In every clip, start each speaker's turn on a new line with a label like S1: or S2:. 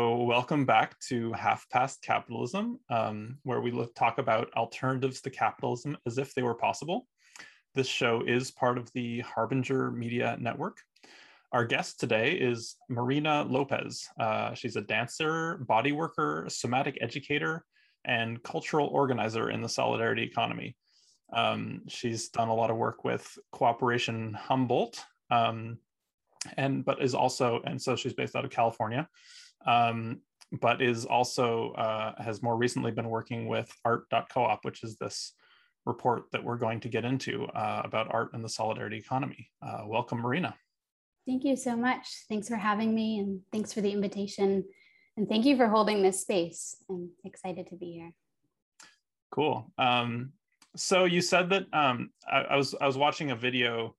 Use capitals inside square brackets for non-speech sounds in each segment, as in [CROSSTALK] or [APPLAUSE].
S1: So, welcome back to Half Past Capitalism, um, where we look, talk about alternatives to capitalism as if they were possible. This show is part of the Harbinger Media Network. Our guest today is Marina Lopez. Uh, she's a dancer, body worker, somatic educator, and cultural organizer in the solidarity economy. Um, she's done a lot of work with Cooperation Humboldt, um, and but is also and so she's based out of California, um, but is also uh, has more recently been working with Art.coop, which is this report that we're going to get into uh, about art and the solidarity economy. Uh, welcome, Marina.
S2: Thank you so much. Thanks for having me, and thanks for the invitation. And thank you for holding this space. I'm excited to be here.
S1: Cool. Um, so you said that um, I, I, was I was watching a video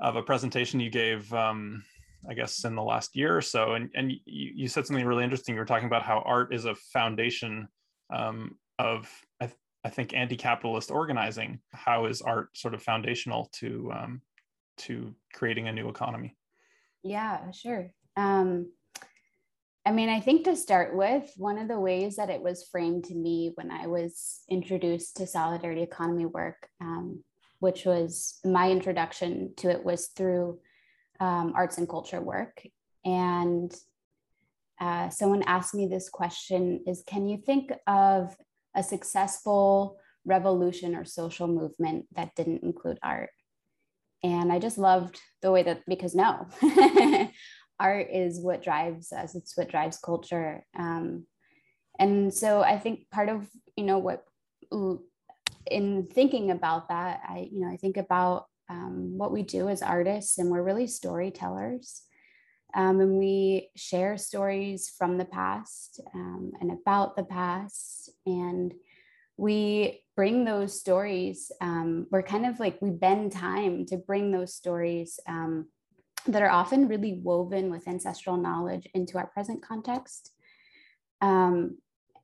S1: of a presentation you gave, um, I guess, in the last year or so, and and you, you said something really interesting. You were talking about how art is a foundation um, of I, th- I think anti-capitalist organizing. How is art sort of foundational to um, to creating a new economy?
S2: Yeah, sure. Um, I mean, I think to start with, one of the ways that it was framed to me when I was introduced to solidarity economy work, um, which was my introduction to it, was through um, arts and culture work. And uh, someone asked me this question is can you think of a successful revolution or social movement that didn't include art? And i just loved the way that because no [LAUGHS] art is what drives us. It's what drives culture. Um, and so i think part of you know what in thinking about that i you know i think about um, what we do as artists and we're really storytellers um, and we share stories from the past um, and about the past and we bring those stories um, we're kind of like we bend time to bring those stories um, that are often really woven with ancestral knowledge into our present context. Um,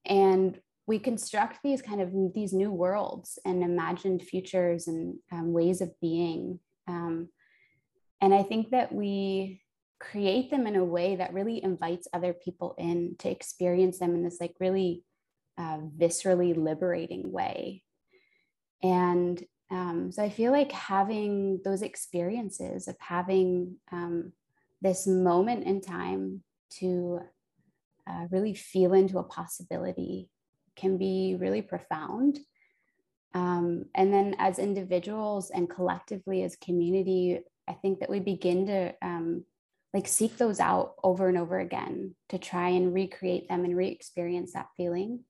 S2: and we construct these kind of these new worlds and imagined futures and um, ways of being. Um, and I think that we create them in a way that really invites other people in to experience them in this like really uh, viscerally liberating way. And um, so I feel like having those experiences of having um, this moment in time to uh, really feel into a possibility can be really profound. Um, and then as individuals and collectively as community, I think that we begin to um, like seek those out over and over again to try and recreate them and re-experience that feeling.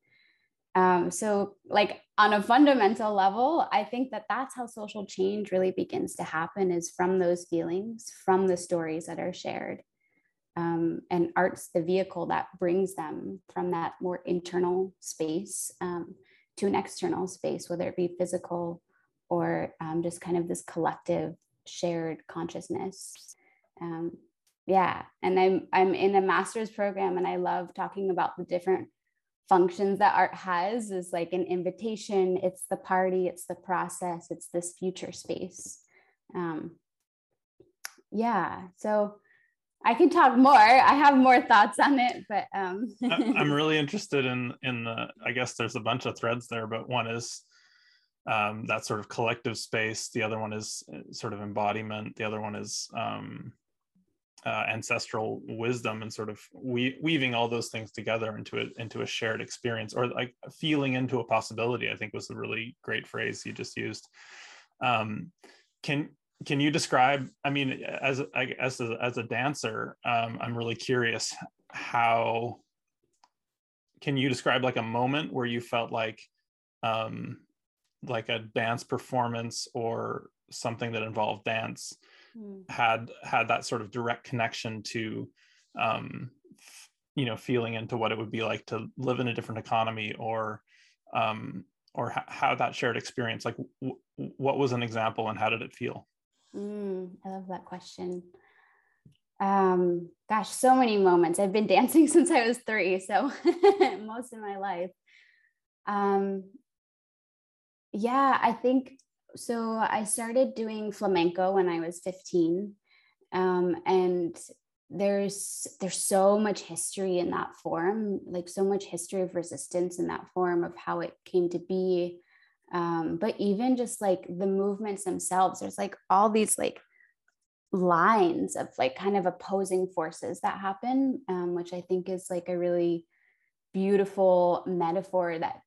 S2: Um, so, like on a fundamental level, I think that that's how social change really begins to happen is from those feelings, from the stories that are shared. Um, and art's the vehicle that brings them from that more internal space um, to an external space, whether it be physical or um, just kind of this collective shared consciousness. Um, yeah, and I'm I'm in a master's program, and I love talking about the different functions that art has is like an invitation it's the party it's the process it's this future space um, yeah so i can talk more. I have more thoughts on it but um.
S1: i'm [LAUGHS] really interested in in the i guess there's a bunch of threads there but one is um, that sort of collective space. The other one is uh, sort of embodiment. The other one is um, uh, ancestral wisdom and sort of we- weaving all those things together into it into a shared experience or like feeling into a possibility i think was a really great phrase you just used. Um, can can you describe i mean as as a, as a dancer um, i'm really curious how can you describe like a moment where you felt like um, like a dance performance or something that involved dance mm. had had that sort of direct connection to um, f- you know feeling into what it would be like to live in a different economy or um, or h- how that shared experience like w- what was an example and how did it feel
S2: mm, i love that question. Um, gosh so many moments. I've been [LAUGHS] dancing since i was three so [LAUGHS] most of my life. Um, yeah i think so I started doing flamenco when I was 15. Um, and there's there's so much history in that form like so much history of resistance in that form of how it came to be um, but even just like the movements themselves there's like all these like lines of like kind of opposing forces that happen um, which i think is like a really beautiful metaphor that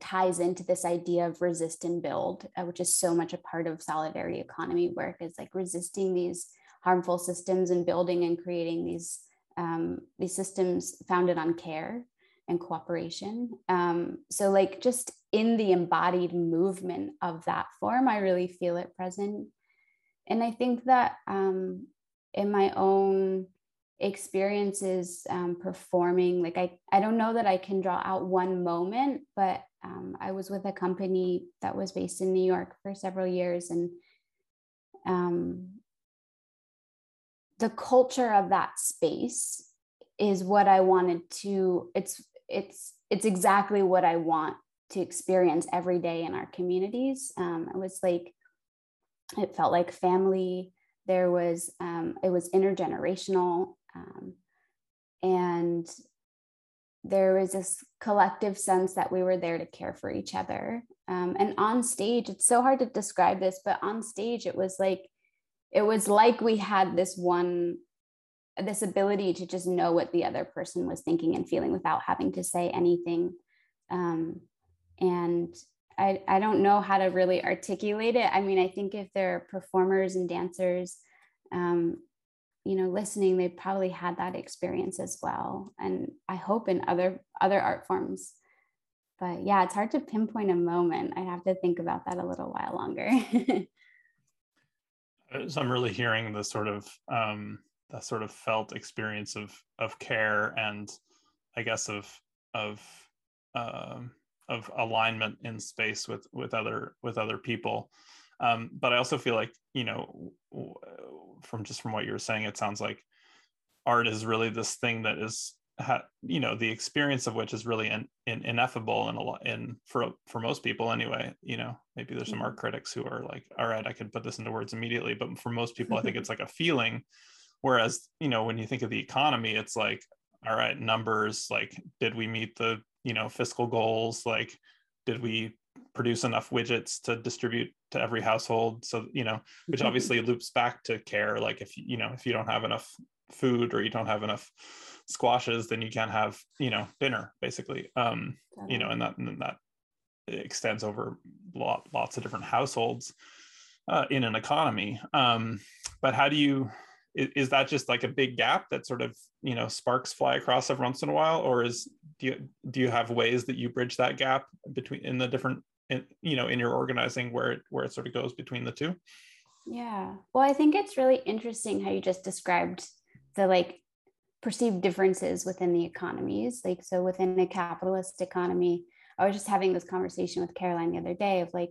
S2: ties into this idea of resist and build uh, which is so much a part of solidarity economy work is like resisting these harmful systems and building and creating these um, these systems founded on care and cooperation. Um, so, like, just in the embodied movement of that form, I really feel it present. And I think that um, in my own experiences um, performing, like, I, I don't know that I can draw out one moment, but um, I was with a company that was based in New York for several years. And um, the culture of that space is what I wanted to it's it's it's exactly what I want to experience every day in our communities. Um, it was like it felt like family. There was um, it was intergenerational, um, and there was this collective sense that we were there to care for each other. Um, and on stage, it's so hard to describe this, but on stage, it was like it was like we had this one this ability to just know what the other person was thinking and feeling without having to say anything. Um, and I, I don't know how to really articulate it. I mean i think if there are performers and dancers um, you know listening they probably had that experience as well. And i hope in other other art forms. But yeah it's hard to pinpoint a moment. I have to think about that a little while longer. [LAUGHS]
S1: So I'm really hearing the sort of um, the sort of felt experience of of care and I guess of of um, of alignment in space with with other with other people. Um, but I also feel like you know from just from what you were saying, it sounds like art is really this thing that is ha, you know the experience of which is really in, in, ineffable and a lot in for for most people anyway you know maybe there's some art mm-hmm. critics who are like all right i can put this into words immediately but for most people i think it's [LAUGHS] like a feeling whereas you know when you think of the economy it's like all right numbers like did we meet the you know fiscal goals? Like did we produce enough widgets to distribute to every household? So you know which obviously loops back to care. Like if you know if you don't have enough food or you don't have enough squashes, then you can't have, you know, dinner basically. Um, you know, and that and that extends over lot, lots of different households uh, in an economy. Um, but how do you is, is, that just like a big gap that sort of you know sparks fly across every once in a while, or is do you do you have ways that you bridge that gap between in the different in, you know in your organizing where it where it sort of goes between the two?
S2: Yeah. Well, I think it's really interesting how you just described the like perceived differences within the economies. Like, so within a capitalist economy, I was just having this conversation with Caroline the other day of like,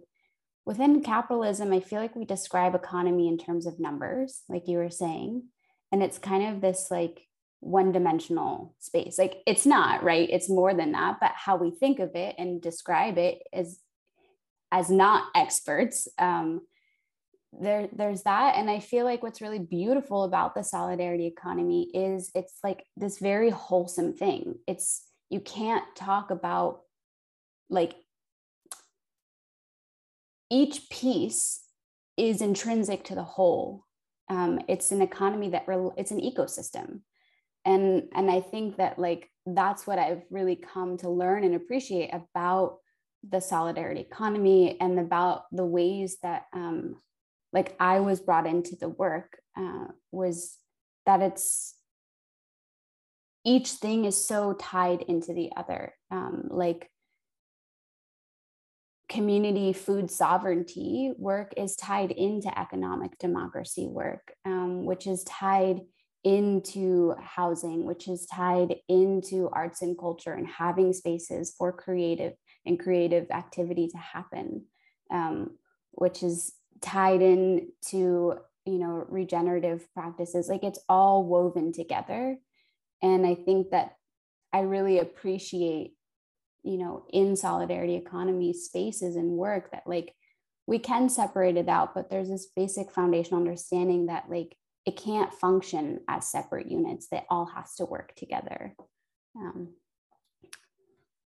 S2: within capitalism, I feel like we describe economy in terms of numbers, like you were saying. And it's kind of this like one dimensional space. Like, it's not, right? It's more than that. But how we think of it and describe it is as not experts. Um, there there's that and i feel like what's really beautiful about the solidarity economy is it's like this very wholesome thing it's you can't talk about like each piece is intrinsic to the whole um, it's an economy that re- it's an ecosystem and and i think that like that's what i've really come to learn and appreciate about the solidarity economy and about the ways that um, like I was brought into the work uh, was that it's each thing is so tied into the other. Um, like community food sovereignty work is tied into economic democracy work, um, which is tied into housing, which is tied into arts and culture and having spaces for creative and creative activity to happen, um, which is tied in to you know regenerative practices. Like it's all woven together. And i think that i really appreciate you know in solidarity economy spaces and work that like we can separate it out but there's this basic foundational understanding that like it can't function as separate units. That all has to work together. Um,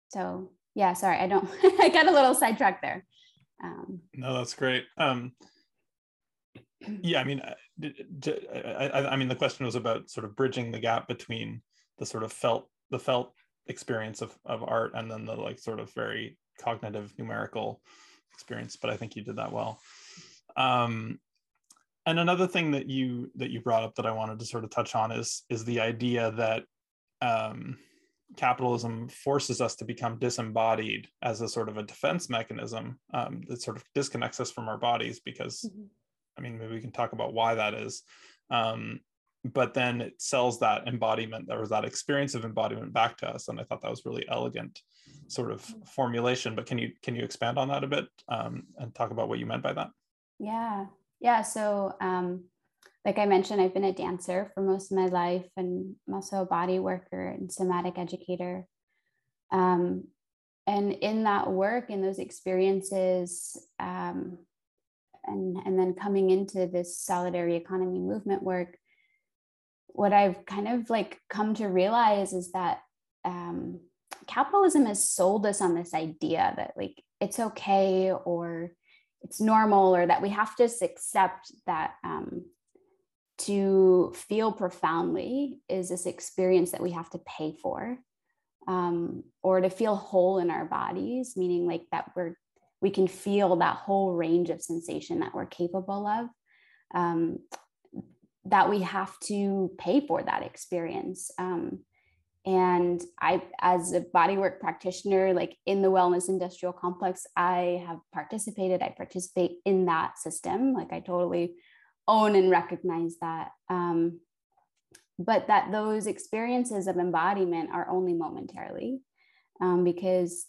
S2: so yeah sorry i don't [LAUGHS] i got a little sidetracked there.
S1: Um, no that's great. Um, yeah i mean I, I mean the question was about sort of bridging the gap between the sort of felt the felt experience of, of art and then the like sort of very cognitive numerical experience but i think you did that well um, and another thing that you that you brought up that i wanted to sort of touch on is is the idea that um, capitalism forces us to become disembodied as a sort of a defense mechanism um, that sort of disconnects us from our bodies because mm-hmm. i mean maybe we can talk about why that is um, but then it sells that embodiment or that experience of embodiment back to us and i thought that was really elegant sort of mm-hmm. formulation but can you can you expand on that a bit um, and talk about what you meant by that?
S2: Yeah. Yeah so um, like i mentioned i've been a dancer for most of my life and i'm also a body worker and somatic educator. Um, and in that work in those experiences um, and and then coming into this solidarity economy movement work what I've kind of like come to realize is that um, capitalism has sold us on this idea that like it's okay or it's normal or that we have to accept that um, to feel profoundly is this experience that we have to pay for um, or to feel whole in our bodies meaning like that we're we can feel that whole range of sensation that we're capable of. Um, that we have to pay for that experience. Um, and I, as a bodywork practitioner, like in the wellness industrial complex, I have participated, I participate in that system. Like I totally own and recognize that. Um, but that those experiences of embodiment are only momentarily um, because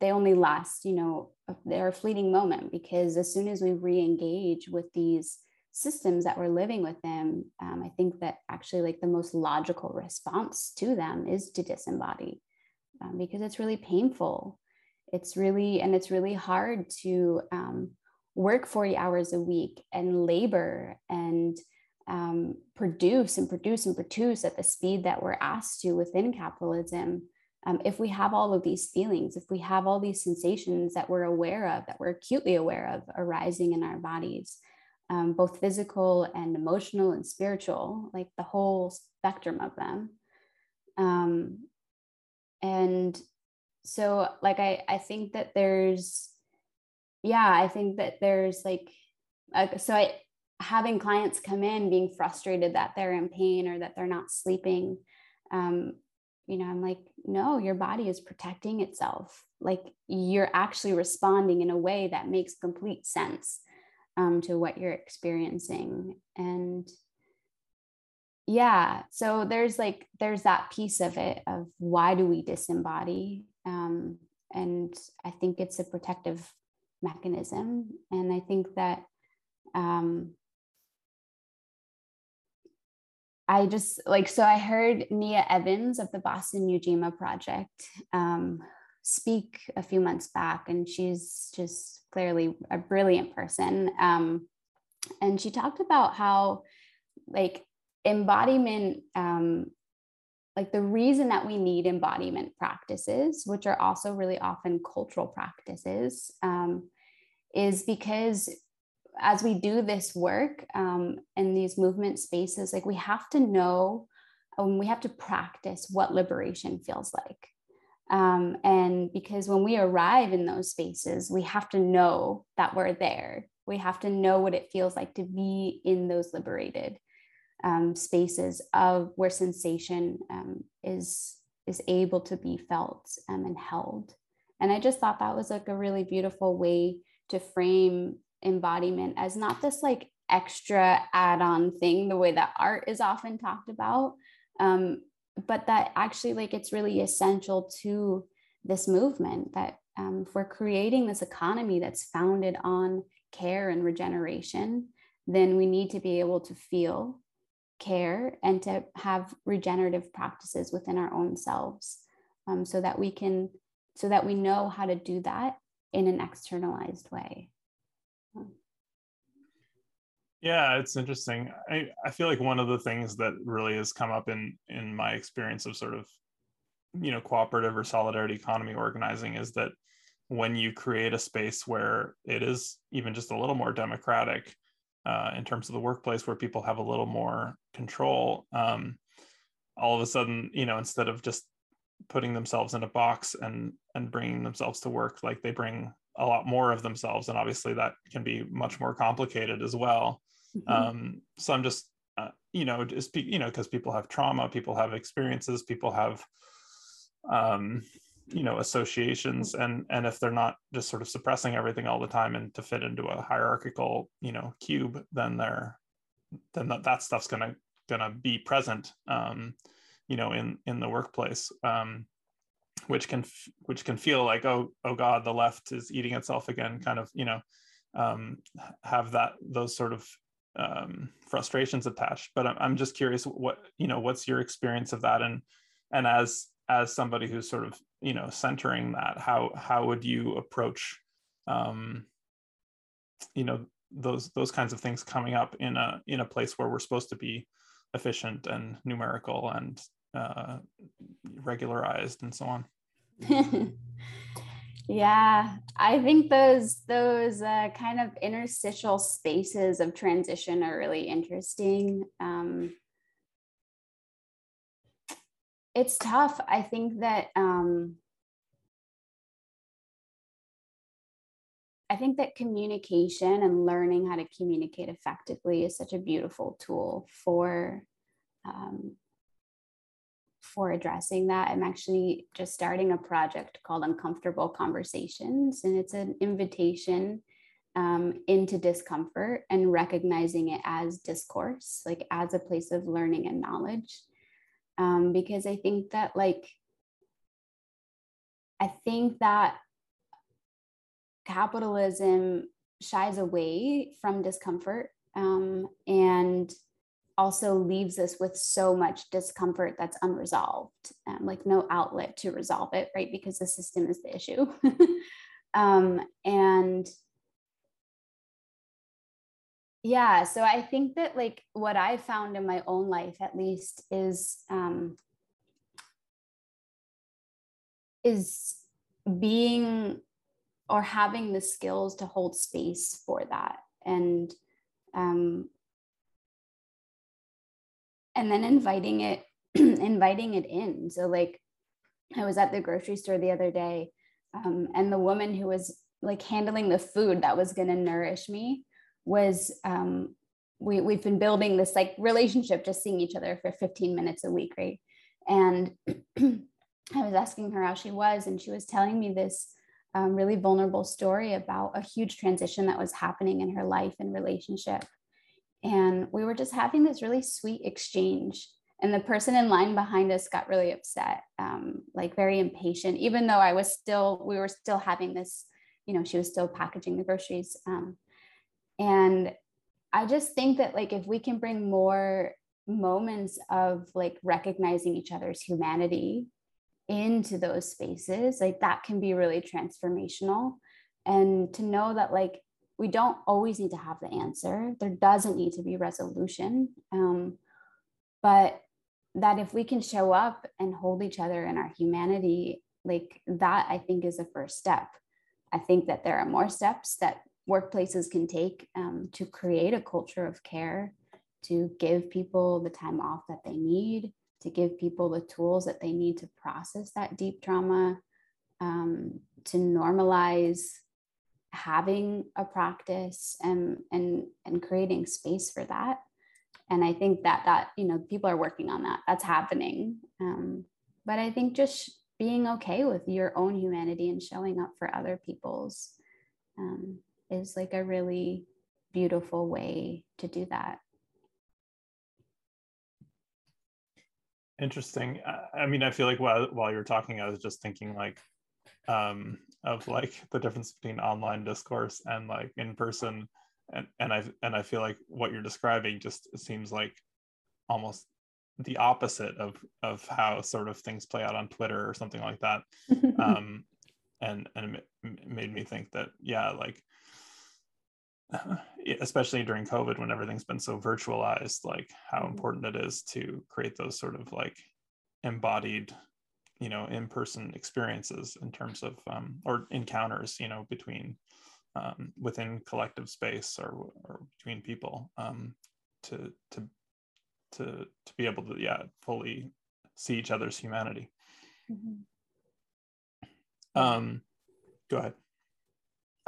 S2: they only last, you know, they're a fleeting moment because as soon as we re engage with these systems that we're living with them, um, I think that actually like the most logical response to them is to disembody um, because it's really painful. It's really, and it's really hard to um, work 40 hours a week and labor and um, produce and produce and produce at the speed that we're asked to within capitalism. Um, if we have all of these feelings, if we have all these sensations that we're aware of, that we're acutely aware of arising in our bodies, um, both physical and emotional and spiritual, like the whole spectrum of them. Um, and so, like, I, I think that there's, yeah, I think that there's like, uh, so I, having clients come in being frustrated that they're in pain or that they're not sleeping, um, you know, I'm like, no, your body is protecting itself. Like, you're actually responding in a way that makes complete sense um, to what you're experiencing. And yeah so there's like there's that piece of it of why do we disembody? Um, and i think it's a protective mechanism. And i think that um, I just like so I heard Nia Evans of the Boston Ujima Project um, speak a few months back, and she's just clearly a brilliant person. Um, and she talked about how, like, embodiment, um, like the reason that we need embodiment practices, which are also really often cultural practices, um, is because as we do this work um, in these movement spaces, like we have to know, and we have to practice what liberation feels like. Um, and because when we arrive in those spaces, we have to know that we're there. We have to know what it feels like to be in those liberated um, spaces of where sensation um, is is able to be felt um, and held. And I just thought that was like a really beautiful way to frame embodiment as not this like extra add-on thing, the way that art is often talked about, um, but that actually like it's really essential to this movement that um, if we're creating this economy that's founded on care and regeneration then we need to be able to feel care and to have regenerative practices within our own selves um, so that we can so that we know how to do that in an externalized way
S1: Yeah, it's interesting. I, I feel like one of the things that really has come up in in my experience of sort of you know cooperative or solidarity economy organizing is that when you create a space where it is even just a little more democratic uh, in terms of the workplace where people have a little more control um, all of a sudden you know instead of just putting themselves in a box and and bringing themselves to work like they bring a lot more of themselves and obviously that can be much more complicated as well mm-hmm. um, so i'm just uh, you know just you know because people have trauma people have experiences people have um, you know associations and and if they're not just sort of suppressing everything all the time and to fit into a hierarchical you know cube then they're then that, that stuff's gonna gonna be present um, you know in in the workplace um, which can which can feel like oh oh god the left is eating itself again kind of you know um, have that those sort of um, frustrations attached but I'm, I'm just curious what you know what's your experience of that? And and as as somebody who's sort of you know centering that how how would you approach um you know those those kinds of things coming up in a in a place where we're supposed to be efficient and numerical and uh, regularized and so on [LAUGHS] [LAUGHS]
S2: yeah i think those those uh, kind of interstitial spaces of transition are really interesting um, it's tough. I think that um, I think that communication and learning how to communicate effectively is such a beautiful tool for um, for addressing that. I'm actually just starting a project called Uncomfortable Conversations, and it's an invitation um, into discomfort and recognizing it as discourse, like as a place of learning and knowledge um, because I think that like I think that capitalism shies away from discomfort um, and also leaves us with so much discomfort that's unresolved, um, like no outlet to resolve it, right? Because the system is the issue. [LAUGHS] um, and yeah so i think that like what i found in my own life at least is um is being or having the skills to hold space for that and um and then inviting it [CLEARS THROAT] inviting it in. So like i was at the grocery store the other day um, and the woman who was like handling the food that was going to nourish me was um, we, we've been building this like relationship just seeing each other for 15 minutes a week right? And [CLEARS THROAT] i was asking her how she was and she was telling me this um, really vulnerable story about a huge transition that was happening in her life and relationship and we were just having this really sweet exchange. And the person in line behind us got really upset um, like very impatient even though i was still we were still having this you know she was still packaging the groceries um, and i just think that like if we can bring more moments of like recognizing each other's humanity into those spaces like that can be really transformational. And to know that like we don't always need to have the answer. There doesn't need to be resolution um, but that if we can show up and hold each other in our humanity like that i think is the first step. I think that there are more steps that workplaces can take um, to create a culture of care, to give people the time off that they need, to give people the tools that they need to process that deep trauma, um, to normalize having a practice and and and creating space for that and i think that that you know people are working on that that's happening um, but i think just being okay with your own humanity and showing up for other people's um, is like a really beautiful way to do that.
S1: Interesting. I mean, I feel like while while you're talking, I was just thinking like um, of like [LAUGHS] the difference between online discourse and like in person, and and I and I feel like what you're describing just seems like almost the opposite of of how sort of things play out on Twitter or something like that. [LAUGHS] um, and and it made me think that yeah, like [SIGHS] especially during covid when everything's been so virtualized like how
S2: Mm-hmm.
S1: important it is to create those sort of like embodied you know in-person experiences in terms of um, or encounters you know between um, within collective space or, or between people um, to to to to be able to yeah fully see each other's humanity
S2: Mhm.
S1: um go ahead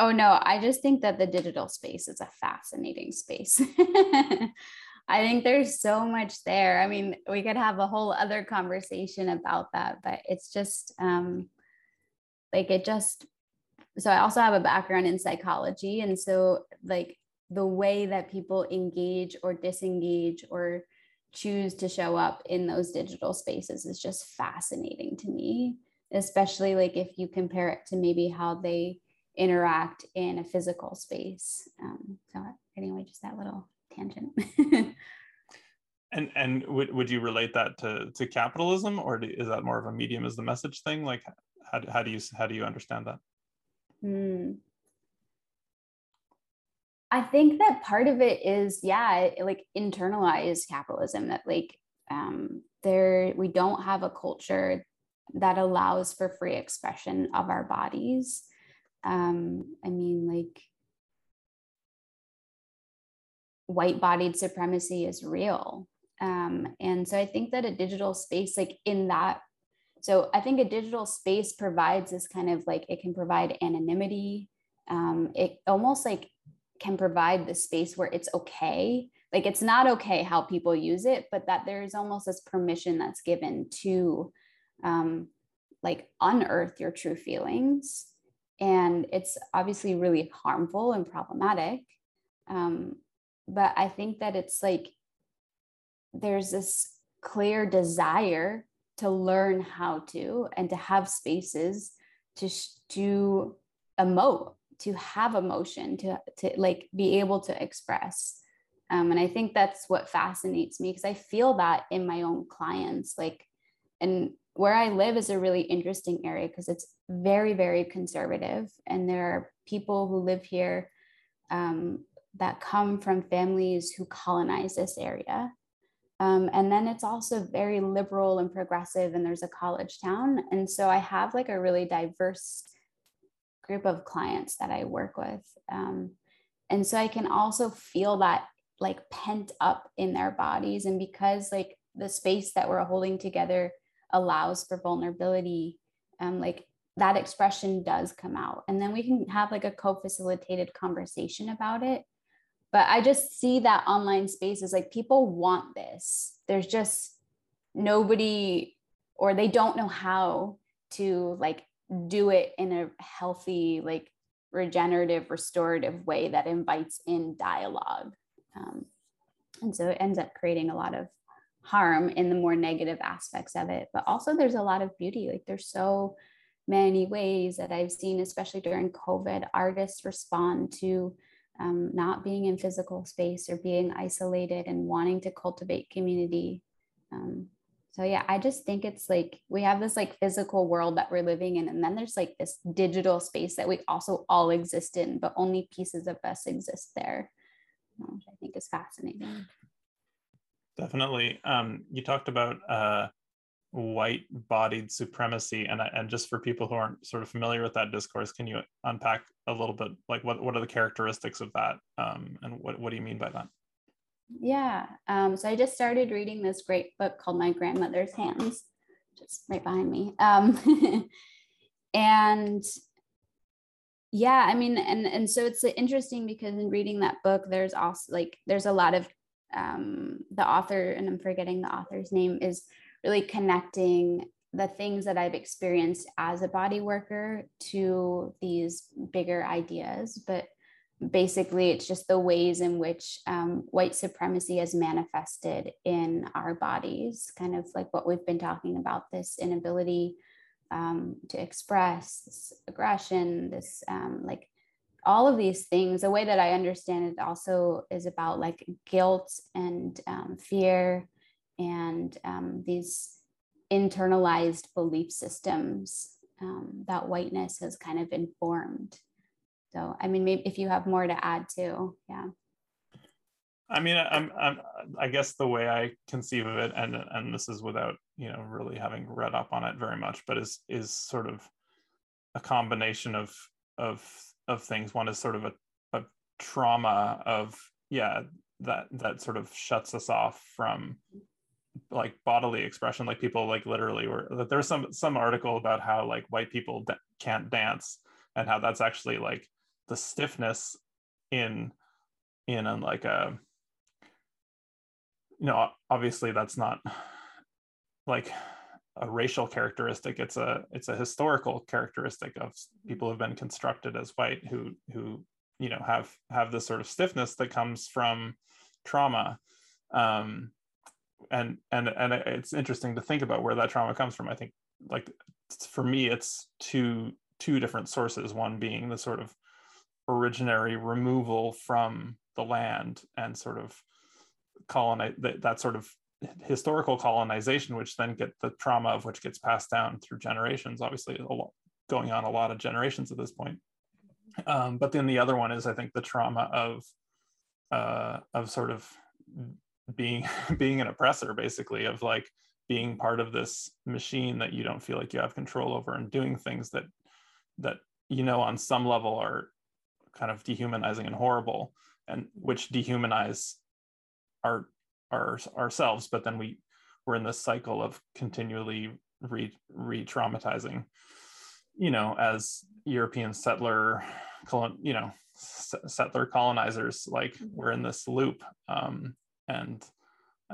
S2: Oh no, I just think that the digital space is a fascinating space. [LAUGHS] I think there's so much there. I mean, we could have a whole other conversation about that, but it's just um, like it just. So I also have a background in psychology, and so like the way that people engage or disengage or choose to show up in those digital spaces is just fascinating to me, especially like if you compare it to maybe how they interact in a physical space. Um, so anyway, just that little tangent. [LAUGHS]
S1: and and would, would you relate that to to capitalism or do, is that more of a medium as the message thing like how, how do you how do you understand that
S2: Hmm. I think that part of it is, yeah, like internalized capitalism that like um, there we don't have a culture that allows for free expression of our bodies. Um, I mean, like white bodied supremacy is real. Um, and so I think that a digital space, like in that, so I think a digital space provides this kind of like it can provide anonymity. Um, it almost like can provide the space where it's okay. Like it's not okay how people use it, but that there's almost this permission that's given to um, like unearth your true feelings. And it's obviously really harmful and problematic. Um, but I think that it's like there's this clear desire to learn how to and to have spaces to to emote to have emotion to to like be able to express. Um, and i think that's what fascinates me because i feel that in my own clients like and where i live is a really interesting area because it's very very conservative and there are people who live here um, that come from families who colonize this area um, and then it's also very liberal and progressive, and there's a college town. And so I have like a really diverse group of clients that I work with. Um, and so I can also feel that like pent up in their bodies. And because like the space that we're holding together allows for vulnerability, um, like that expression does come out. And then we can have like a co facilitated conversation about it but i just see that online space is like people want this. There's just nobody or they don't know how to like do it in a healthy like regenerative restorative way that invites in dialogue. Um, and so it ends up creating a lot of harm in the more negative aspects of it. But also there's a lot of beauty. Like there's so many ways that i've seen especially during covid artists respond to um, not being in physical space or being isolated and wanting to cultivate community. Um, so yeah, I just think it's like we have this like physical world that we're living in, and then there's like this digital space that we also all exist in, but only pieces of us exist there, which I think is fascinating.
S1: Definitely. Um, you talked about uh, white bodied supremacy and and just for people who aren't sort of familiar with that discourse can you unpack a little bit like what what are the characteristics of that um, and what, what do you mean by that?
S2: Yeah um, so i just started reading this great book called my grandmother's hands just right behind me um, [LAUGHS] and yeah i mean and and so it's interesting because in reading that book there's also like there's a lot of um, the author and i'm forgetting the author's name is really connecting the things that I've experienced as a body worker to these bigger ideas. But basically, it's just the ways in which um, white supremacy has manifested in our bodies, kind of like what we've been talking about this inability um, to express, this aggression, this um, like all of these things. The way that I understand it also is about like guilt and um, fear and um, these internalized belief systems um, that whiteness has kind of informed. so i mean maybe if you have more to add too yeah
S1: I mean, I'm, I'm, I guess the way I conceive of it, and and this is without you know really having read up on it very much, but is is sort of a combination of of of things. One is sort of a, a trauma of yeah that that sort of shuts us off from like bodily expression like people like literally were that there's some some article about how like white people can't dance and how that's actually like the stiffness in in a, like a you know obviously that's not like a racial characteristic. It's a it's a historical characteristic of people who have been constructed as white who who you know have have this sort of stiffness that comes from trauma. Um and and and it's interesting to think about where that trauma comes from. I think like for me it's two two different sources. One being the sort of originary removal from the land and sort of colonize that, that sort of historical colonization which then get the trauma of which gets passed down through generations obviously a lot, going on a lot of generations at this point. Um, but then the other one is i think the trauma of uh, of sort of being [LAUGHS] being an oppressor basically of like being part of this machine that you don't feel like you have control over and doing things that that you know on some level are kind of dehumanizing and horrible and which dehumanize our, our ourselves but then we we're in this cycle of continually re re-traumatizing you know as european settler colon you know settler colonizers like we're in this loop um, and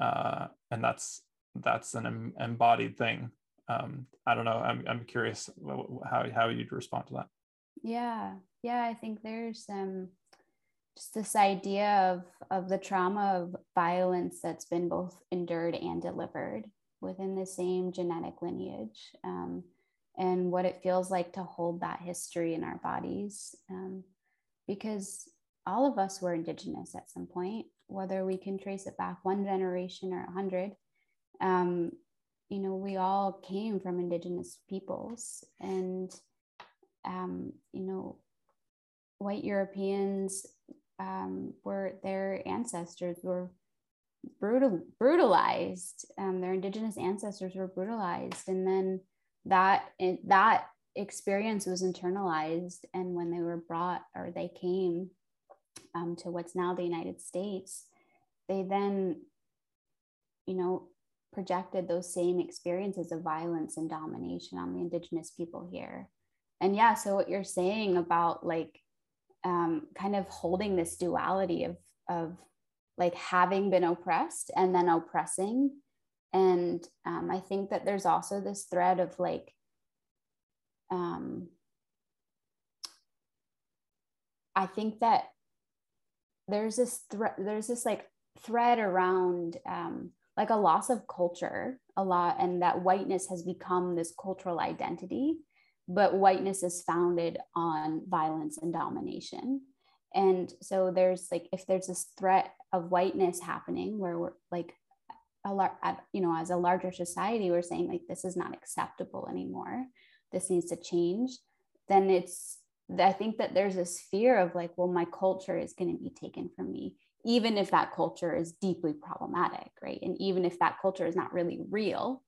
S1: uh, and that's that's an em- embodied thing. Um, i don't know. I'm, I'm curious how, how you'd respond to that.
S2: Yeah. Yeah i think there's um just this idea of of the trauma of violence that's been both endured and delivered within the same genetic lineage um, and what it feels like to hold that history in our bodies um, because all of us were indigenous at some point whether we can trace it back one generation or a hundred. Um, you know we all came from indigenous peoples and um, you know white europeans um, were their ancestors were brutal brutalized um, their indigenous ancestors were brutalized. And then that that experience was internalized. And when they were brought or they came um, to what's now the united states they then you know projected those same experiences of violence and domination on the indigenous people here. And yeah so what you're saying about like um, kind of holding this duality of of like having been oppressed and then oppressing. And um, i think that there's also this thread of like um, i think that there's this thread there's this like thread around um, like a loss of culture a lot and that whiteness has become this cultural identity but whiteness is founded on violence and domination. And so there's like if there's this threat of whiteness happening where we're like a lot you know as a larger society we're saying like this is not acceptable anymore. This needs to change. Then it's i think that there's this fear of like well my culture is going to be taken from me even if that culture is deeply problematic right? And even if that culture is not really real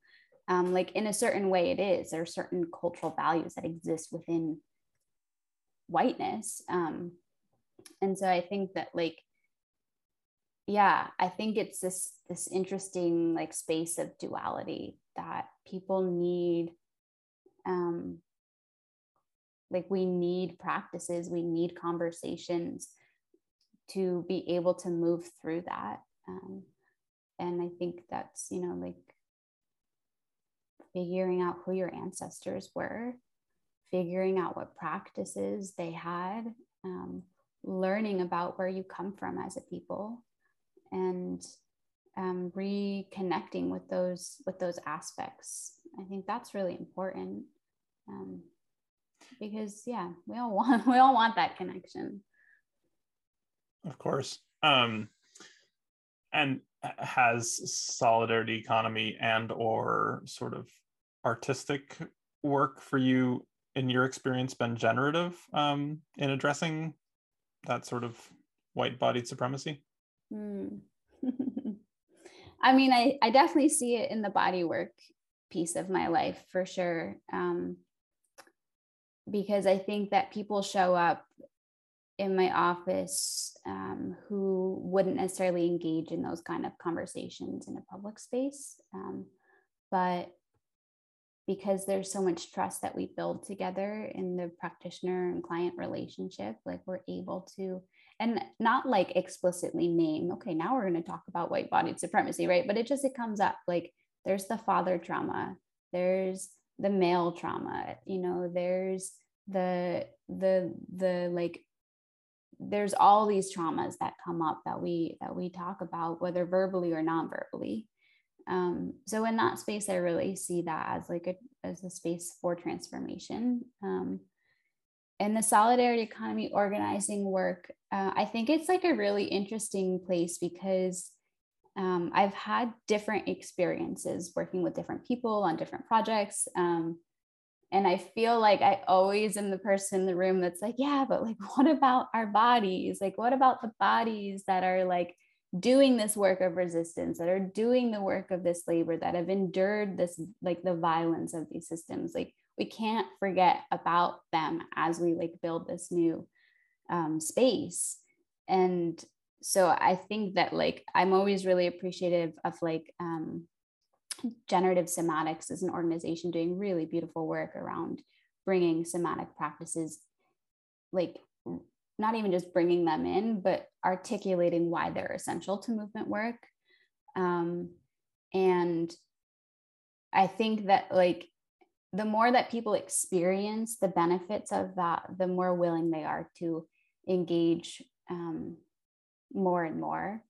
S2: um, like in a certain way it is. There are certain cultural values that exist within whiteness um, and so i think that like yeah i think it's this this interesting like space of duality that people need um like we need practices we need conversations to be able to move through that um, and i think that's you know like figuring out who your ancestors were, figuring out what practices they had, um, learning about where you come from as a people, and um, reconnecting with those with those aspects. I think that's really important um, because yeah, we all [LAUGHS] want we all want that connection.
S1: Of course. Um, and has solidarity economy and or sort of artistic work for you in your experience been generative um, in addressing that sort of white bodied supremacy mm. [LAUGHS]
S2: i mean I, I definitely see it in the body work piece of my life for sure um, because i think that people show up in my office um, who wouldn't necessarily engage in those kind of conversations in a public space. Um, but because there's so much trust that we build together in the practitioner and client relationship, like we're able to, and not like explicitly name, okay, now we're going to talk about white bodied supremacy, right? But it just, it comes up like there's the father trauma, there's the male trauma, you know, there's the, the, the like there's all these traumas that come up that we that we talk about whether verbally or non-verbally. Um, so in that space i really see that as like a as a space for transformation. Um, and the solidarity economy organizing work uh, i think it's like a really interesting place because um, i've had different experiences working with different people on different projects um, and i feel like i always am the person in the room that's like yeah but like [LAUGHS] what about our bodies? Like what about the bodies that are like doing this work of resistance that are doing the work of this labor that have endured this like the violence of these systems? Like we can't forget about them as we like build this new um, space. And so i think that like i'm always really appreciative of like um, Generative Somatics as an organization doing really beautiful work around bringing somatic practices, like not even just bringing them in, but articulating why they're essential to movement work. Um, and I think that, like, the more that people experience the benefits of that, the more willing they are to engage um, more and more.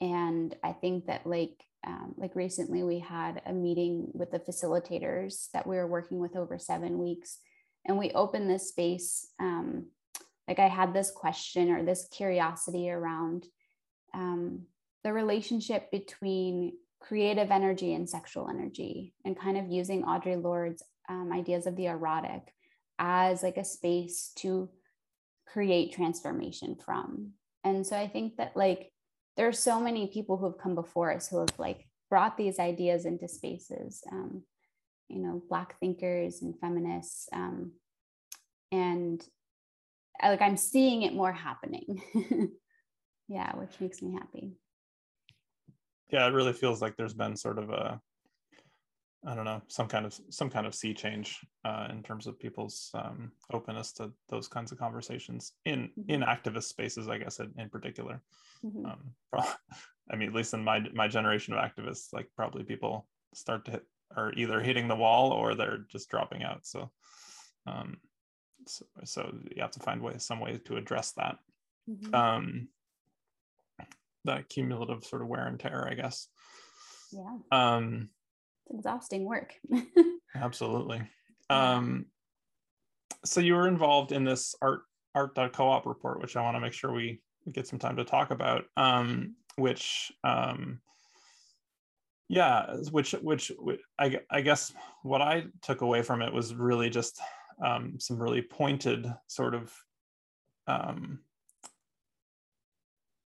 S2: And I think that, like, um, like recently we had a meeting with the facilitators that we were working with over seven weeks and we opened this space um, like i had this question or this curiosity around um, the relationship between creative energy and sexual energy and kind of using audre lorde's um, ideas of the erotic as like a space to create transformation from and so i think that like there are so many people who have come before us who have like brought these ideas into spaces um, you know black thinkers and feminists um, and I, like i'm seeing it more happening. [LAUGHS] Yeah which makes me happy.
S1: Yeah it really feels like there's been sort of a I don't know some kind of some kind of sea change uh, in terms of people's um, openness to those kinds of conversations in mm-hmm. in activist spaces, I guess in, in particular. Mm-hmm. Um, [LAUGHS] I mean, at least in my my generation of activists, like probably people start to hit are either hitting the wall or they're just dropping out. So, um, so, so you have to find ways some way to address that. Mm-hmm. Um, that cumulative sort of wear and tear, I guess.
S2: Yeah. Um, exhausting work. [LAUGHS]
S1: absolutely. Um, so you were involved in this art art.coop report, which I want to make sure we, get some time to talk about. Um, which um, yeah, which which I, I guess what I took away from it was really just um, some really pointed sort of um,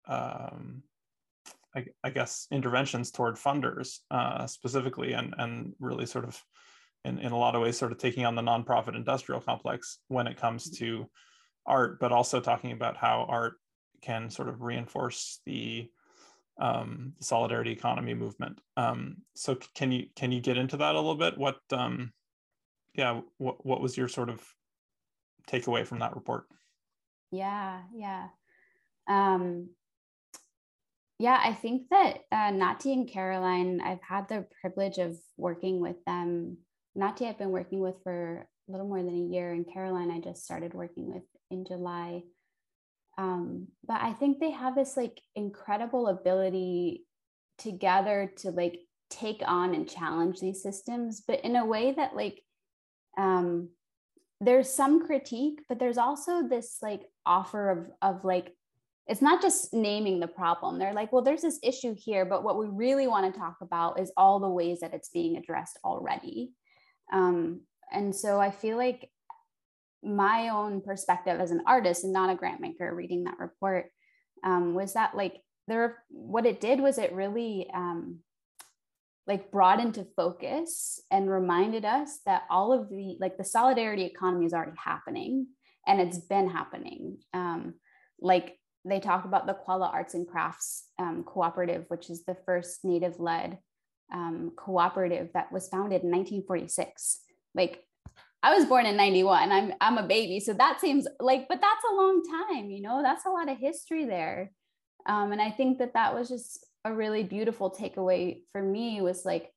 S1: um, I, I guess, interventions toward funders uh, specifically, and and really sort of, in, in a lot of ways, sort of taking on the nonprofit industrial complex when it comes to art, but also talking about how art can sort of reinforce the um, solidarity economy movement. Um, so can you can you get into that a little bit? What um, yeah, what what was your sort of takeaway from that report?
S2: Yeah, yeah. Um, yeah, I think that uh, Nati and Caroline, I've had the privilege of working with them. Nati, I've been working with for a little more than a year, and Caroline, I just started working with in July. Um, but I think they have this like incredible ability together to like take on and challenge these systems, but in a way that like um, there's some critique, but there's also this like offer of of like it's not just naming the problem. They're like, well, there's this issue here, but what we really want to talk about is all the ways that it's being addressed already. Um, and so I feel like my own perspective as an artist and not a grant maker reading that report um, was that like there what it did was it really um, like brought into focus and reminded us that all of the like the solidarity economy is already happening and it's been happening um, like they talk about the Qualla Arts and Crafts um, Cooperative, which is the first native led um, cooperative that was founded in 1946. Like I was born in 91. I'm I'm a baby. So that seems like, but that's a long time, you know, that's a lot of history there. Um, and I think that that was just a really beautiful takeaway for me was like,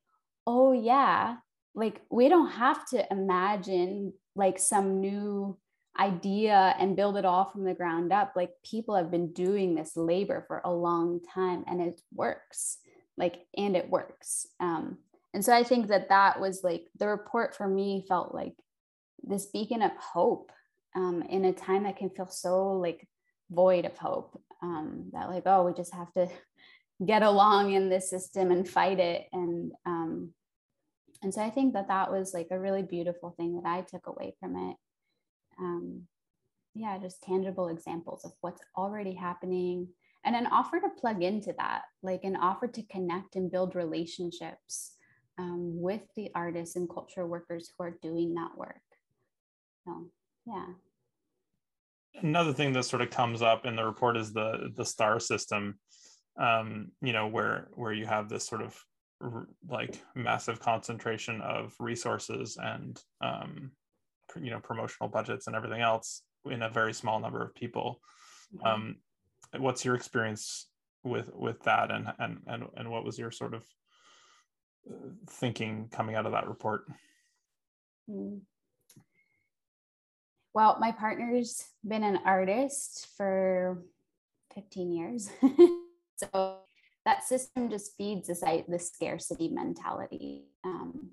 S2: oh yeah, like we don't have to imagine like some new idea and build it all from the ground up. Like people have been doing this labor for a long time and it works like, and it works. Um, and so I think that that was like the report for me felt like this beacon of hope um, in a time that can feel so like void of hope um, that like oh we just have to get along in this system and fight it and um, and so i think that that was like a really beautiful thing that i took away from it um, yeah just tangible examples of what's already happening and an offer to plug into that like an offer to connect and build relationships um, with the artists and culture workers who are doing that work so yeah.
S1: Another thing that sort of comes up in the report is the the star system. Um, you know, where where you have this sort of like massive concentration of resources and um, you know promotional budgets and everything else in a very small number of people. Um, what's your experience with with that, and and and and what was your sort of uh, thinking coming out of that report? Mm.
S2: Well, my partner's been an artist for 15 years. [LAUGHS] so that system just feeds this the scarcity mentality. Um,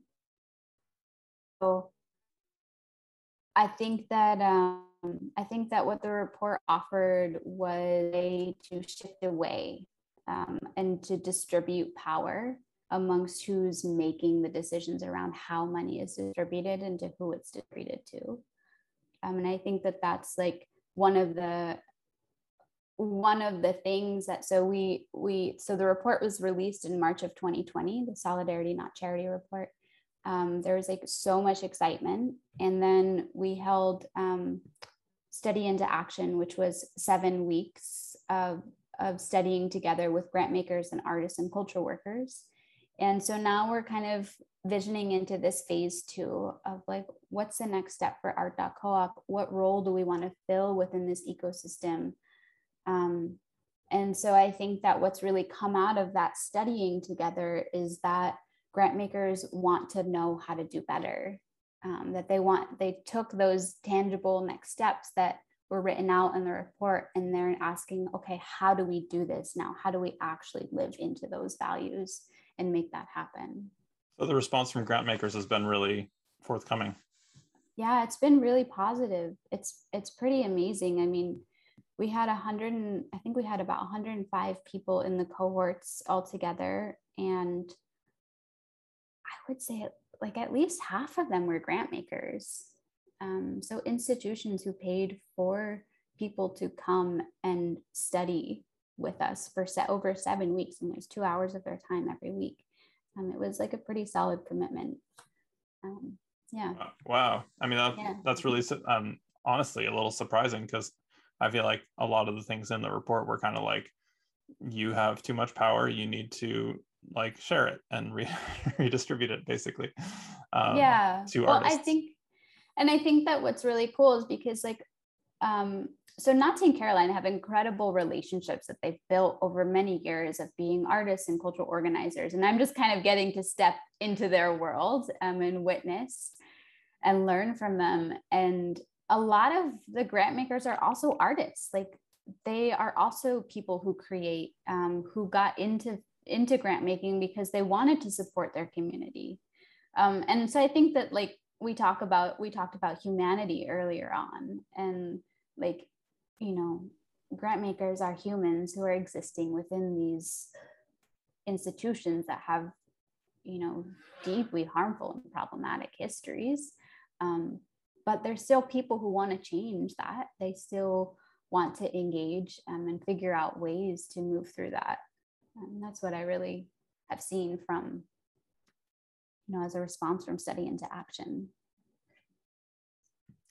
S2: so I think that um, I think that what the report offered was to shift away um, and to distribute power amongst who's making the decisions around how money is distributed and to who it's distributed to. Um, and I think that that's like one of the one of the things that so we we so the report was released in March of 2020, the Solidarity Not Charity report. Um, there was like so much excitement, and then we held um, study into action, which was seven weeks of of studying together with grant makers and artists and culture workers. And so now we're kind of visioning into this phase two of like what's the next step for art.coop what role do we want to fill within this ecosystem? Um, and so i think that what's really come out of that studying together is that grant makers want to know how to do better um, that they want they took those tangible next steps that were written out in the report and they're asking okay how do we do this now how do we actually live into those values and make that happen
S1: so the response from grant makers has been really forthcoming.
S2: Yeah, it's been really positive. It's it's pretty amazing. I mean, we had a hundred and I think we had about 105 people in the cohorts altogether, and would say like at least half of them were grant makers. Um, so institutions who paid for people to come and study with us for set over seven weeks, and there's two hours of their time every week um, it was like a pretty solid commitment. Um, yeah.
S1: Wow. I mean, that, yeah. that's really, um, honestly, a little surprising because I feel like a lot of the things in the report were kind of like, you have too much power. You need to like share it and re- [LAUGHS] redistribute it basically.
S2: Um, yeah. To well, artists. I think, and I think that what's really cool is because like, um, so Nati and Caroline have incredible relationships that they've built over many years of being artists and cultural organizers. And I'm just kind of getting to step into their world um, and witness and learn from them. And a lot of the grant makers are also artists. Like they are also people who create, um, who got into into grant making because they wanted to support their community. Um, and so I think that like we talk about we talked about humanity earlier on and like you know, grant makers are humans who are existing within these institutions that have, you know, deeply harmful and problematic histories. Um, but there's still people who want to change that. They still want to engage um, and figure out ways to move through that. And that's what I really have seen from, you know, as a response from study into action.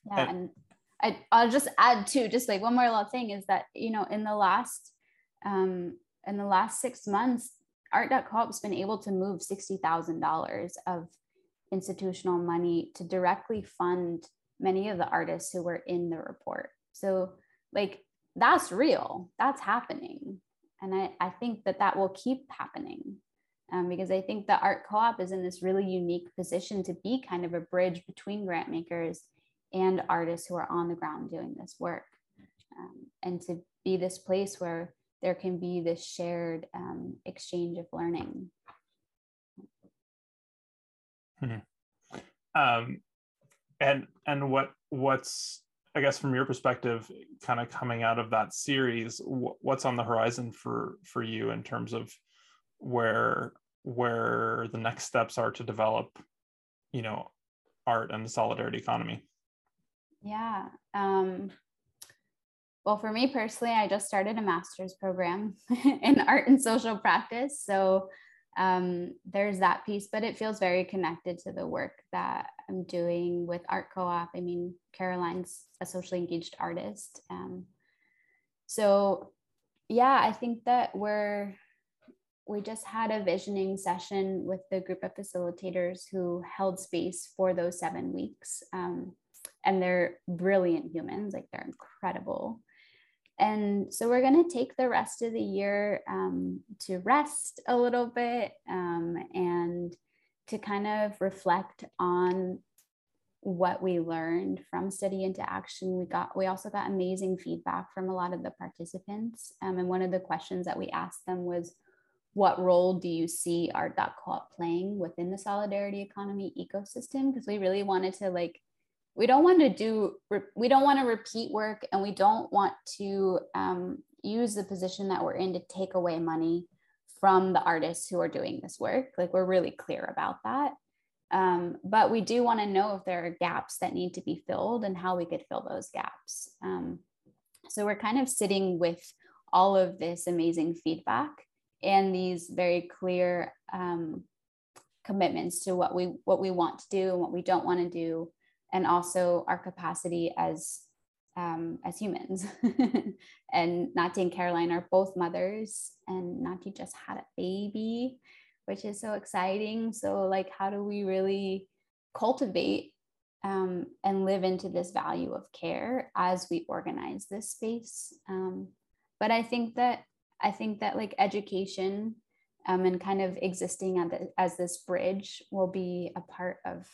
S2: Yeah, and I, I'll just add too, just like one more little thing is that you know in the last um, in the last six months, Art.coop's been able to move sixty thousand dollars of institutional money to directly fund many of the artists who were in the report. So like that's real, that's happening, and I I think that that will keep happening. Um, because I think the art co-op is in this really unique position to be kind of a bridge between grant makers and artists who are on the ground doing this work um, and to be this place where there can be this shared um, exchange of learning
S1: hmm. um, and and what what's i guess from your perspective kind of coming out of that series what's on the horizon for for you in terms of where where the next steps are to develop you know art and the solidarity economy
S2: yeah. Um, well, for me personally, I just started a master's program [LAUGHS] in art and social practice. So um, there's that piece, but it feels very connected to the work that I'm doing with Art Co op. I mean, Caroline's a socially engaged artist. Um, so, yeah, I think that we're we just had a visioning session with the group of facilitators who held space for those seven weeks. Um, and they're brilliant humans, like they're incredible. And so we're going to take the rest of the year um, to rest a little bit um, and to kind of reflect on what we learned from study into action. We got we also got amazing feedback from a lot of the participants. Um, and one of the questions that we asked them was what role do you see art.coop playing within the solidarity economy ecosystem? Because we really wanted to like we don't want to do we don't want to repeat work and we don't want to um, use the position that we're in to take away money from the artists who are doing this work. Like we're really clear about that. Um, but we do want to know if there are gaps that need to be filled and how we could fill those gaps. Um, so we're kind of sitting with all of this amazing feedback and these very clear um, commitments to what we what we want to do and what we don't want to do and also our capacity as um, as humans. [LAUGHS] and Nati and Caroline are both mothers, and Nati just had a baby, which is so exciting. So, like, how do we really cultivate um, and live into this value of care as we organize this space? Um, but I think that I think that like education um, and kind of existing the, as this bridge will be a part of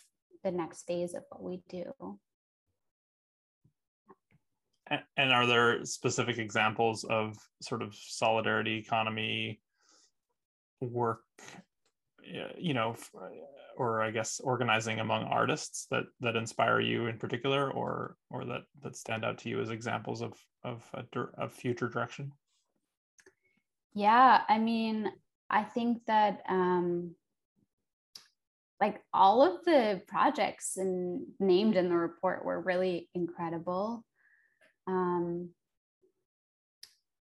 S2: the next phase of what we do.
S1: And are there specific examples of sort of solidarity economy work, you know, or I guess organizing among artists that that inspire you in particular, or or that that stand out to you as examples of of a, of future direction?
S2: Yeah, I mean, I think that um, like all of the projects and named in the report were really incredible. Um,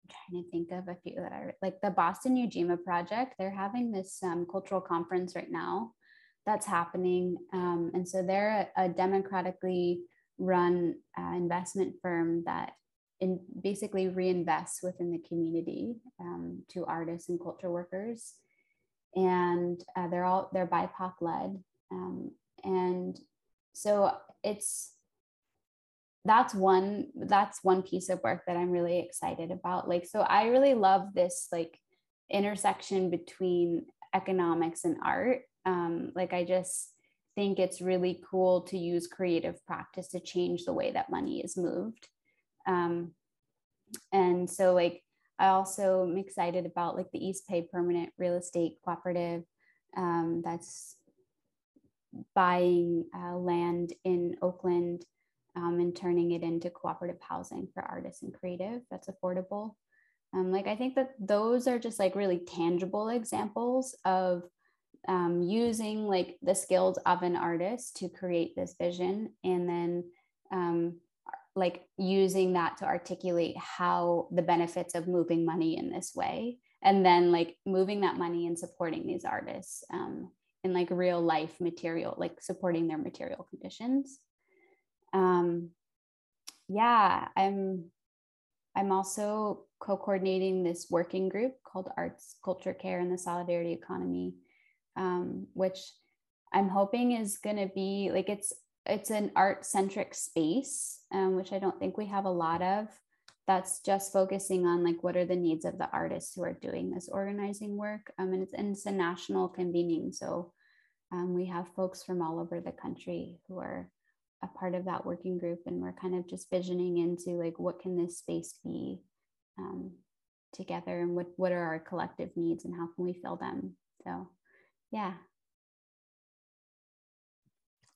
S2: I'm trying to think of a few that are like the Boston Ujima project. They're having this um, cultural conference right now that's happening. Um, and so they're a, a democratically run uh, investment firm that in basically reinvests within the community um, to artists and culture workers and uh, they're all they're BIPOC led, um, and so it's that's one that's one piece of work that I'm really excited about. Like, so I really love this like intersection between economics and art. Um, like, I just think it's really cool to use creative practice to change the way that money is moved. Um, and so, like, I also am excited about like the East Bay Permanent Real Estate Cooperative um, that's buying uh, land in Oakland um, and turning it into cooperative housing for artists and creative that's affordable. Um, like I think that those are just like really tangible examples of um, using like the skills of an artist to create this vision and then um, like using that to articulate how the benefits of moving money in this way and then like moving that money and supporting these artists um, in like real life material like supporting their material conditions um, yeah i'm i'm also co-coordinating this working group called arts culture care and the solidarity economy um, which i'm hoping is going to be like it's it's an art centric space, um, which I don't think we have a lot of. That's just focusing on like what are the needs of the artists who are doing this organizing work. Um, and, it's, and it's a national convening. So um, we have folks from all over the country who are a part of that working group. And we're kind of just visioning into like what can this space be um, together and what, what are our collective needs and how can we fill them. So yeah,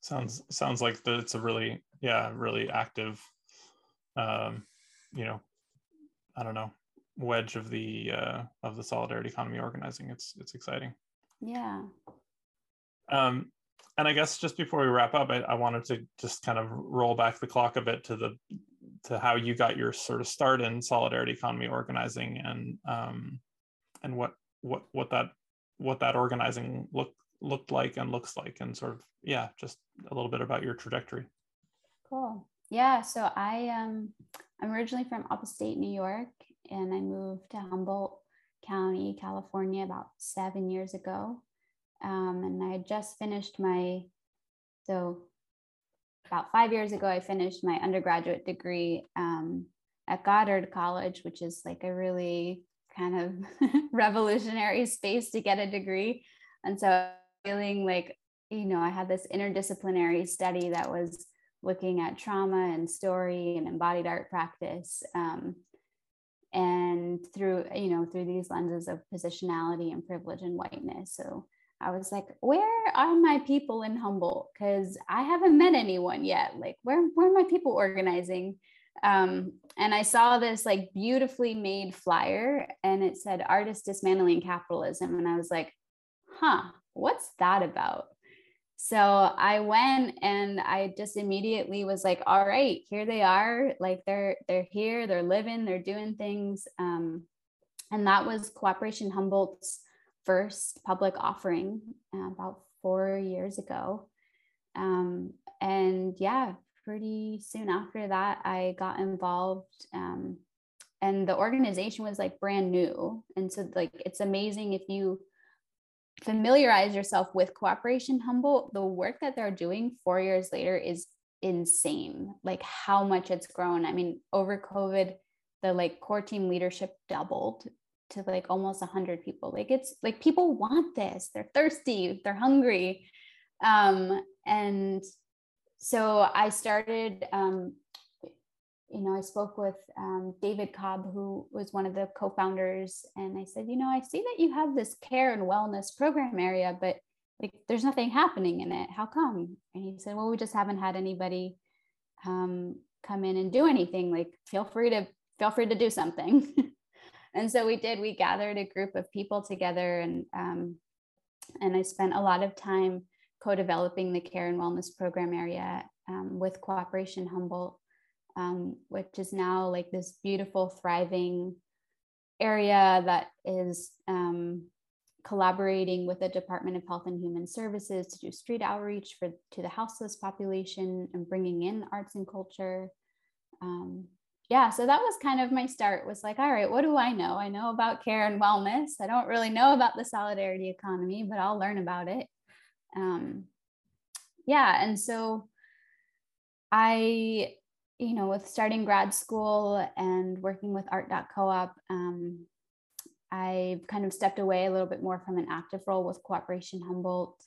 S1: sounds sounds like that it's a really yeah really active um you know i don't know wedge of the uh of the solidarity economy organizing it's it's exciting
S2: yeah
S1: um and i guess just before we wrap up I, I wanted to just kind of roll back the clock a bit to the to how you got your sort of start in solidarity economy organizing and um and what what what that what that organizing looked looked like and looks like and sort of yeah just a little bit about your trajectory.
S2: Cool. Yeah so i um i'm originally from upstate new york and i moved to humboldt county california about seven years ago um, and i had just finished my so about five years ago i finished my undergraduate degree um, at goddard college which is like a really kind of [LAUGHS] revolutionary space to get a degree and so feeling like, you know, I had this interdisciplinary study that was looking at trauma and story and embodied art practice. Um, and through, you know, through these lenses of positionality and privilege and whiteness. So I was like, where are my people in Humboldt? Because I haven't met anyone yet. Like, where, where are my people organizing? Um, and I saw this like beautifully made flyer and it said artist dismantling capitalism. And I was like, huh, what's that about? So I went and I just immediately was like, all right, here they are. Like they're they're here, they're living, they're doing things. Um, and that was Cooperation Humboldt's first public offering uh, about four years ago. Um, and yeah, pretty soon after that, I got involved. Um, and the organization was like brand new. And so, like, it's amazing if you familiarize yourself with cooperation humboldt the work that they're doing four years later is insane like how much it's grown i mean over covid the like core team leadership doubled to like almost 100 people like it's like people want this they're thirsty they're hungry um and so i started um you know, I spoke with um, David Cobb, who was one of the co-founders, and I said, you know, I see that you have this care and wellness program area, but like there's nothing happening in it. How come? And he said, well, we just haven't had anybody um, come in and do anything. Like, feel free to feel free to do something. [LAUGHS] and so we did. We gathered a group of people together, and um, and I spent a lot of time co-developing the care and wellness program area um, with Cooperation Humboldt um, which is now like this beautiful, thriving area that is um, collaborating with the Department of Health and Human Services to do street outreach for to the houseless population and bringing in arts and culture. Yeah, so that was kind of my start. Was like, all right, what do I know? I know about care and wellness. I don't really know about the solidarity economy, but I'll learn about it. Um, yeah, and so I you know, with starting grad school and working with art.coop, um, I've kind of stepped away a little bit more from an active role with Cooperation Humboldt.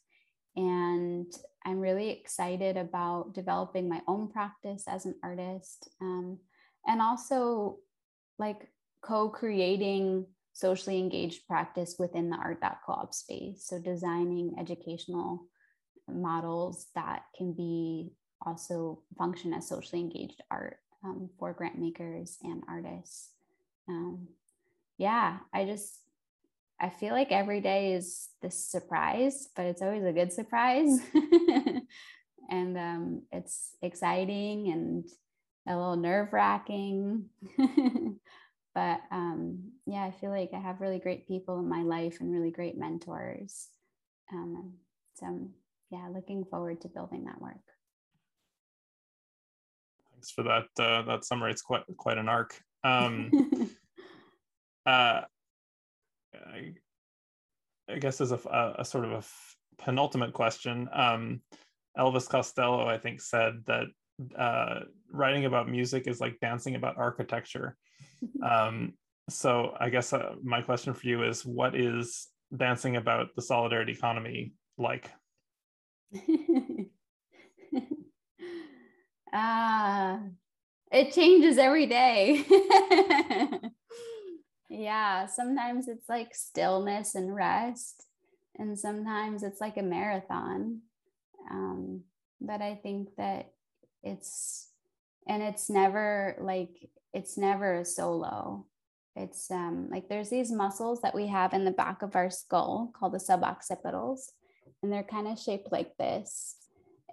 S2: And I'm really excited about developing my own practice as an artist um, and also like co creating socially engaged practice within the art co-op space. So, designing educational models that can be also function as socially engaged art um, for grant makers and artists. Um, yeah, I just I feel like every day is this surprise, but it's always a good surprise. [LAUGHS] and um, it's exciting and a little nerve wracking. [LAUGHS] but um, yeah, I feel like I have really great people in my life and really great mentors. Um, so yeah, looking forward to building that work.
S1: Thanks for that. Uh, that summary. It's quite quite an arc. [LAUGHS] Um, uh, I, I guess as a, a, a sort of a penultimate question, um, Elvis Costello, I think, said that uh, writing about music is like dancing about architecture. Um, so I guess uh, my question for you is, what is dancing about the solidarity economy like?
S2: Ah, [LAUGHS] uh, it changes every day. [LAUGHS] yeah, sometimes it's like stillness and rest, and sometimes it's like a marathon. Um, but I think that it's, and it's never like, it's never a solo. It's um, like there's these muscles that we have in the back of our skull called the suboccipitals, and they're kind of shaped like this.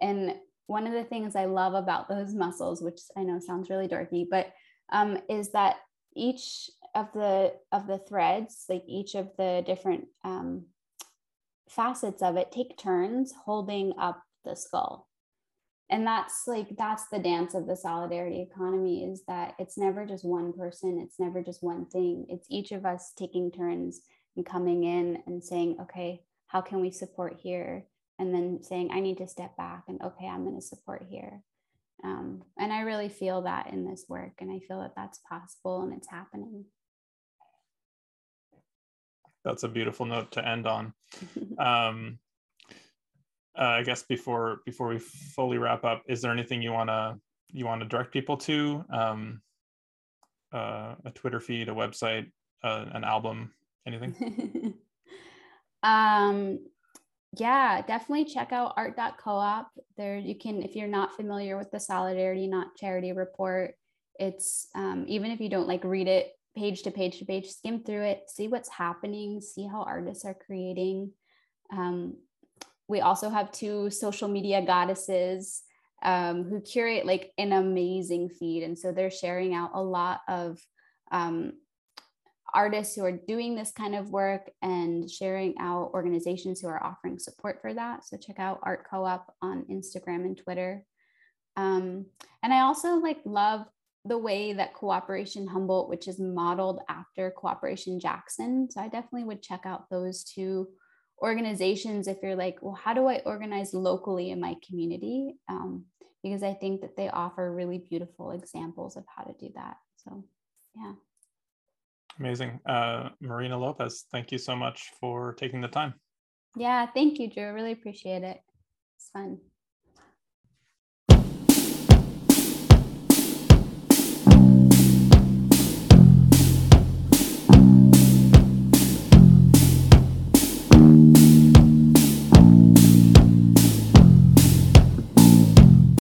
S2: And one of the things I love about those muscles, which I know sounds really dorky, but um, is that each of the of the threads, like each of the different um, facets of it, take turns holding up the skull. And that's like that's the dance of the solidarity economy is that it's never just one person, it's never just one thing. It's each of us taking turns and coming in and saying, okay, how can we support here? and then saying i need to step back and okay i'm going to support here um, and i really feel that in this work and i feel that that's possible and it's happening
S1: that's a beautiful note to end on [LAUGHS] um, uh, i guess before before we fully wrap up is there anything you want to you want to direct people to um, uh, a twitter feed a website uh, an album anything [LAUGHS]
S2: um yeah, definitely check out art.coop. There you can, if you're not familiar with the Solidarity Not Charity report, it's um, even if you don't like read it page to page to page, skim through it, see what's happening, see how artists are creating. Um, we also have two social media goddesses um, who curate like an amazing feed. And so they're sharing out a lot of um, artists who are doing this kind of work and sharing out organizations who are offering support for that. So check out Art Co-op on Instagram and Twitter. Um, and I also like love the way that Cooperation Humboldt, which is modeled after Cooperation Jackson. So I definitely would check out those two organizations if you're like, well, how do I organize locally in my community? Um, because I think that they offer really beautiful examples of how to do that. So, yeah.
S1: Amazing. Uh, Marina Lopez, thank you so much for taking the time.
S2: Yeah, thank you, Drew. I really appreciate it. It's fun.